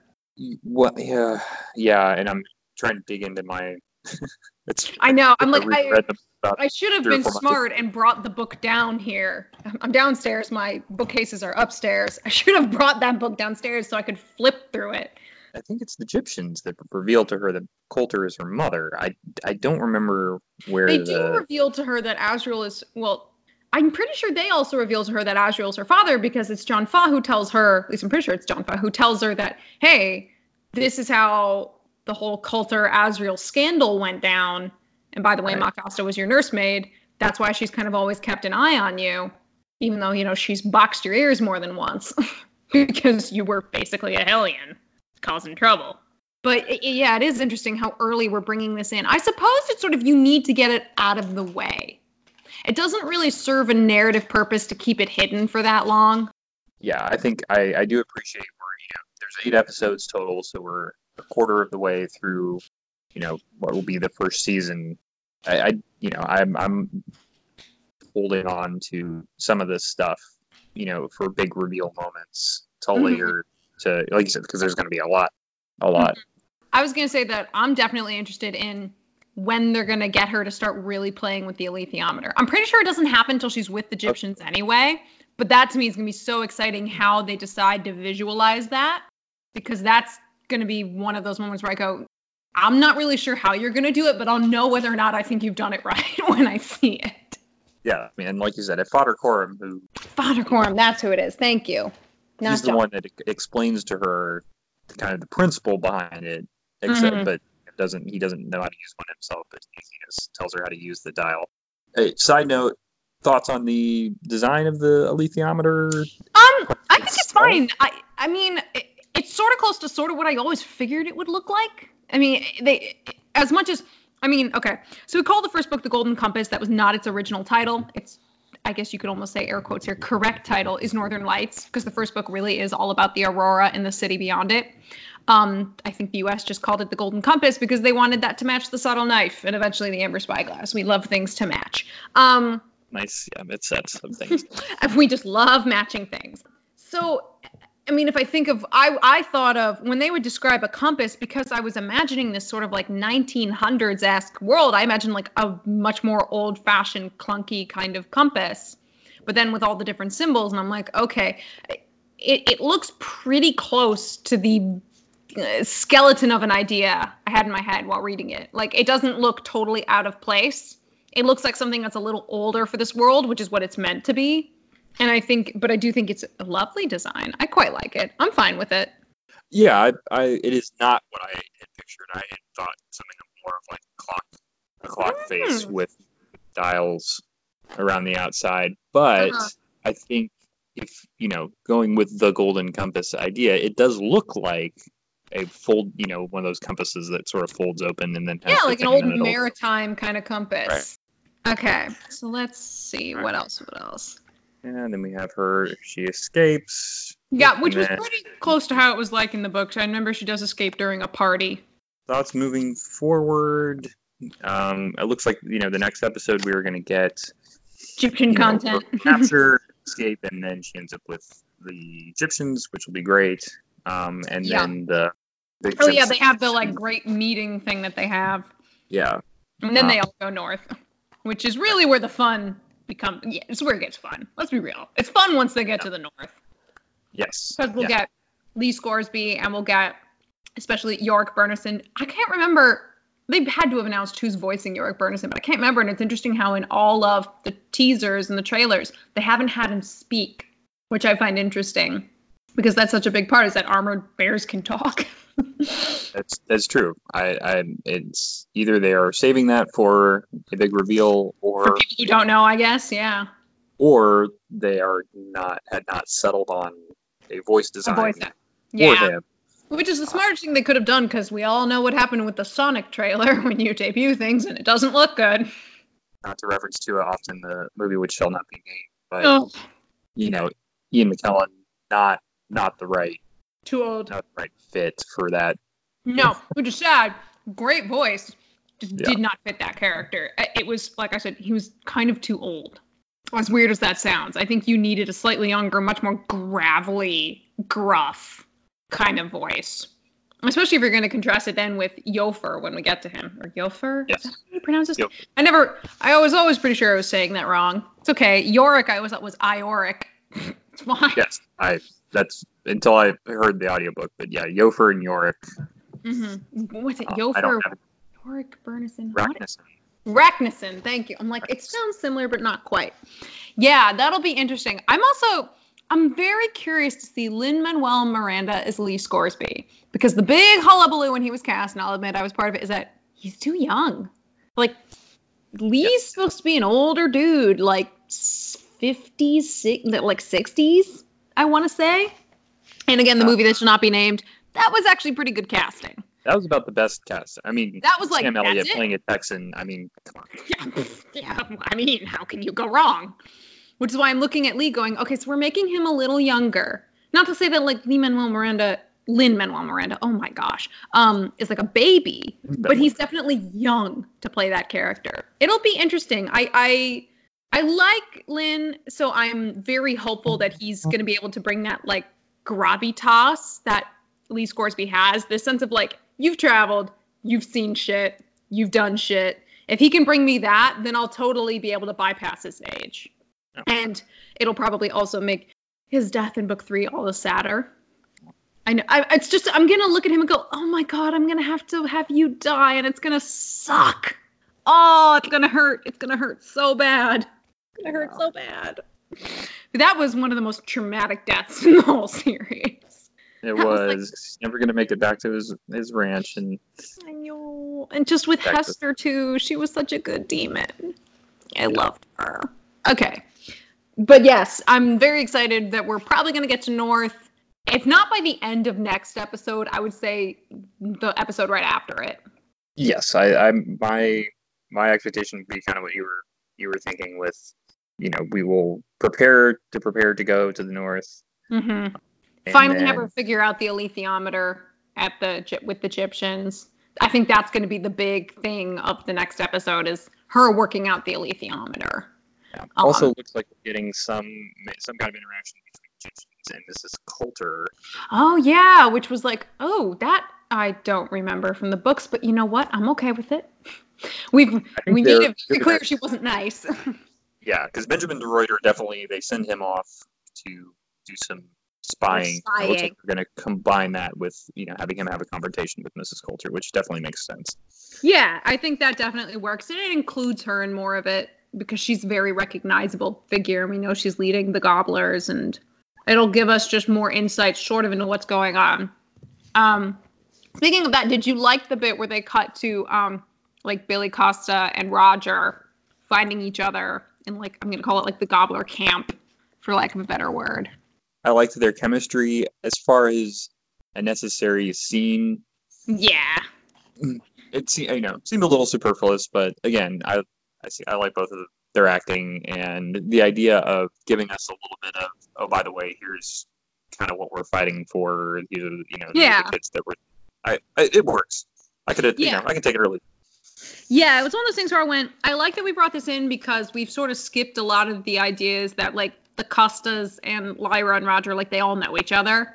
What? Yeah, yeah. And I'm trying to dig into my. [laughs] it's. I know. I'm like, I I, reread them about I should have been months smart and brought the book down here. I'm downstairs. My bookcases are upstairs. I should have brought that book downstairs so I could flip through it. I think it's the Gyptians that reveal to her that Coulter is her mother. I, I don't remember where They the do reveal to her that Asriel is well. I'm pretty sure they also reveal to her that Asriel is her father because it's John Faa who tells her. At least I'm pretty sure it's John Faa who tells her that hey, this is how the whole Coulter Asriel scandal went down. And by the way, Right. Ma Costa was your nursemaid. That's why she's kind of always kept an eye on you, even though you know she's boxed your ears more than once [laughs] because you were basically a hellion causing trouble. But i- i- yeah, it is interesting how early we're bringing this in. I suppose it's sort of you need to get it out of the way. It doesn't really serve a narrative purpose to keep it hidden for that long. yeah, I think I, I do appreciate we're you know there's eight episodes total, so we're a quarter of the way through, you know, what will be the first season. I, I you know I'm I'm holding on to some of this stuff, you know, for big reveal moments till Mhm. later to like you said because there's going to be a lot, a lot. Mm-hmm. I was going to say that I'm definitely interested in when they're going to get her to start really playing with the alethiometer. I'm pretty sure it doesn't happen until she's with the oh. Gyptians anyway, but that to me is going to be so exciting how they decide to visualize that because that's going to be one of those moments where I go, I'm not really sure how you're going to do it, but I'll know whether or not I think you've done it [laughs] right when I see it. Yeah, I mean, like you said, if Farder Coram, who Father Coram, that's who it is. Thank you. Not he's the one that explains to her kind of the principle behind it, except Mhm. but doesn't he doesn't know how to use one himself, but he just tells her how to use the dial. Hey, side note, thoughts on the design of the alethiometer? Um, I think It's it's fine. I I mean, it, it's sort of close to sort of what I always figured it would look like. I mean, they as much as I mean, okay. So we call the first book The Golden Compass. That was not its original title. It's I guess you could almost say air quotes here. Correct title is Northern Lights because the first book really is all about the aurora and the city beyond it. Um, I think the U.S. just called it the Golden Compass because they wanted that to match the subtle knife and eventually the amber spyglass. We love things to match. Um, Nice, yeah, it sets some things. [laughs] we just love matching things. So, I mean, if I think of, I, I thought of when they would describe a compass because I was imagining this sort of like 1900s esque world. I imagine like a much more old fashioned, clunky kind of compass, but then with all the different symbols. And I'm like, okay, it, it looks pretty close to the uh, skeleton of an idea I had in my head while reading it. Like, it doesn't look totally out of place. It looks like something that's a little older for this world, which is what it's meant to be. And I think, but I do think it's a lovely design. I quite like it. I'm fine with it. yeah, I, I, it is not what I had pictured. I had thought something more of like a clock, a clock face Mm. with dials around the outside. But Uh-huh. I think if you know, going with the golden compass idea, it does look like a fold, you know, one of those compasses that sort of folds open and then Yeah, like an old maritime kind of compass. Okay, so let's see what else. What else? And then we have her. She escapes. Yeah, which was pretty close to how it was like in the books. I remember she does escape during a party. Thoughts moving forward. Um, it looks like you know the next episode we were going to get Gyptian know, content. her capture, [laughs] escape, and then she ends up with the Gyptians, which will be great. Um, and Yeah. then the, the oh yeah, they have the like great meeting thing that they have, yeah and then Uh, they all go north, which is really where the fun becomes. Yeah, it's where it gets fun. Let's be real. It's fun once they get to the north. yes Because we'll yeah. get Lee Scoresby and we'll get especially Iorek Byrnison. I can't remember. They had to have announced who's voicing Iorek Byrnison, but I can't remember. And it's interesting how in all of the teasers and the trailers, they haven't had him speak, which I find interesting because that's such a big part is that armored bears can talk. [laughs] That's that's true. I, I it's either they are saving that for a big reveal, or For people who don't know, I guess. Yeah. or they are not had not settled on a voice A design. voice. Yeah. Which is the smartest thing they could have done because we all know what happened with the Sonic trailer [laughs] when you debut things and it doesn't look good. not to reference too often the movie which shall not be named, but Oh, you know, Ian McKellen not not the right too old. not the right fit for that. No, which is sad. Great voice, just Yeah. did not fit that character. It was like I said, he was kind of too old. As weird as that sounds, I think you needed a slightly younger, much more gravelly, gruff kind of voice. Especially if you're going to contrast it then with Iofur when we get to him, or Iofur. Yes. Is that how you pronounce this? Iofur. I never. I was always pretty sure I was saying that wrong. It's okay. Yorick, I always thought was Ioric. [laughs] it's fine. Yes, I that's until I heard the audiobook, but yeah, Iofur and Yorick. Mm-hmm. What's it? uh, Iofur, Yorick, Byrnison. How do- Ragnarsson. Ragnarsson, thank you. I'm like, it sounds similar, but not quite. Yeah, that'll be interesting. I'm also, I'm very curious to see Lin Manuel Miranda as Lee Scoresby because the big hullabaloo when he was cast, and I'll admit I was part of it, is that he's too young. Like, Lee's supposed to be an older dude, like 50s, like 60s, I want to say. And again, the movie that should not be named, that was actually pretty good casting. That was about the best cast. I mean, That was like, Sam Elliott playing a Texan. I mean, come on. Yeah, [laughs] yeah. I mean, how can you go wrong? Which is why I'm looking at Lee going, okay, so we're making him a little younger. Not to say that like Lee Manuel Miranda, Lin Manuel Miranda, oh my gosh, um, is like a baby, but he's definitely young to play that character. It'll be interesting. I I I like Lin, so I'm very hopeful that he's gonna be able to bring that like gravitas that Lee Scoresby has, this sense of like, you've traveled, you've seen shit, you've done shit. If he can bring me that, then I'll totally be able to bypass his age. Yeah. And it'll probably also make his death in book three all the sadder. I know. I, it's just I'm gonna look at him and go, oh my god, I'm gonna have to have you die, and it's gonna suck. Oh, it's gonna hurt. It's gonna hurt so bad. It's gonna hurt so bad. That was one of the most traumatic deaths [laughs] in the whole series. It was, was, like- never going to make it back to his his ranch, and I know. And just with. Hester too, she was such a good demon. I loved her. Okay. But yes, I'm very excited that we're probably going to get to North. If not by the end of next episode, I would say the episode right after it. yes, I, I my my expectation would be kind of what you were you were thinking with, you know, we will prepare to prepare to go to the north. Mm-hmm. Finally, then- have her figure out the alethiometer at the with the Gyptians. I think that's going to be the big thing of the next episode is her working out the alethiometer. Yeah. Um, Also, looks like we're getting some some kind of interaction between Gyptians and Mrs. Coulter. Oh yeah, which was like, oh, that I don't remember from the books, but you know what? I'm okay with it. [laughs] We've we made it very clear she wasn't nice. [laughs] Yeah, because Benjamin De Ruyter definitely they send him off to do some spying. It looks like we're going to combine that with you know having him have a confrontation with Mrs. Coulter, which definitely makes sense. yeah, I think that definitely works, and it includes her in more of it because she's a very recognizable figure, and we know she's leading the Gobblers, and it'll give us just more insight, sort of, into what's going on. Um, speaking of that, did you like the bit where they cut to um, like Billy Costa and Roger finding each other in like I'm gonna call it like the Gobbler camp, for lack of a better word. I liked their chemistry as far as a necessary scene. Yeah. It seemed you know seemed a little superfluous, but again, I I see I like both of their acting and the idea of giving us a little bit of oh by the way here's kind of what we're fighting for. These are you know Yeah. the kids that were. I, I it works. I could you Yeah. know I can take it early. Yeah, it was one of those things where I went, I like that we brought this in because we've sort of skipped a lot of the ideas that like the Costas and Lyra and Roger, like they all know each other.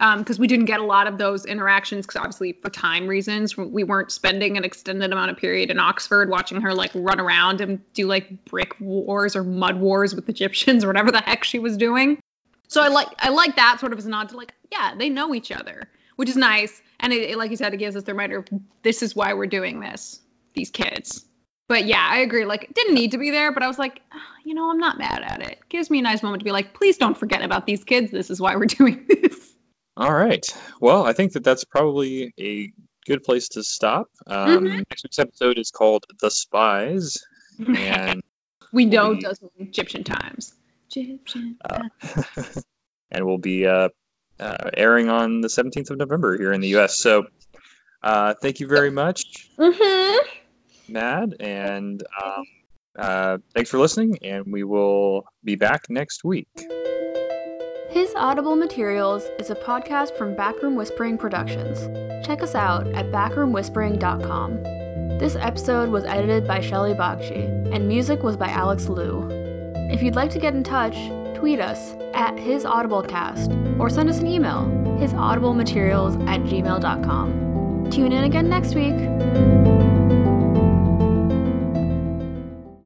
Um, because we didn't get a lot of those interactions, because obviously for time reasons, we weren't spending an extended amount of period in Oxford watching her like run around and do like brick wars or mud wars with Gyptians [laughs] or whatever the heck she was doing. So I like I like that sort of as a nod to like, yeah, they know each other, which is nice. And it, it- like you said, it gives us the reminder this is why we're doing this, these kids. But yeah, I agree. Like, it didn't need to be there, but I was like, "Ah, you know, I'm not mad at it. Gives me a nice moment to be like, please don't forget about these kids. This is why we're [laughs] doing this. All right. Well, I think that that's probably a good place to stop. Um, Mhm. Next week's episode is called The Spies, [laughs] and we know we- those Egyptian times. Egyptian. uh, times. [laughs] and will be uh, uh, airing on the 17th of November here in the U.S. So, uh, thank you very much, Mhm. Mad, and um, uh, thanks for listening, and we will be back next week. His Audible Materials is a podcast from Backroom Whispering Productions. Check us out at backroomwhispering.com. This episode was edited by Shelly Bakshi, and music was by Alex Liu. If you'd like to get in touch, tweet us at hisaudiblecast or send us an email, hisaudiblemematerials at gmail.com. Tune in again next week.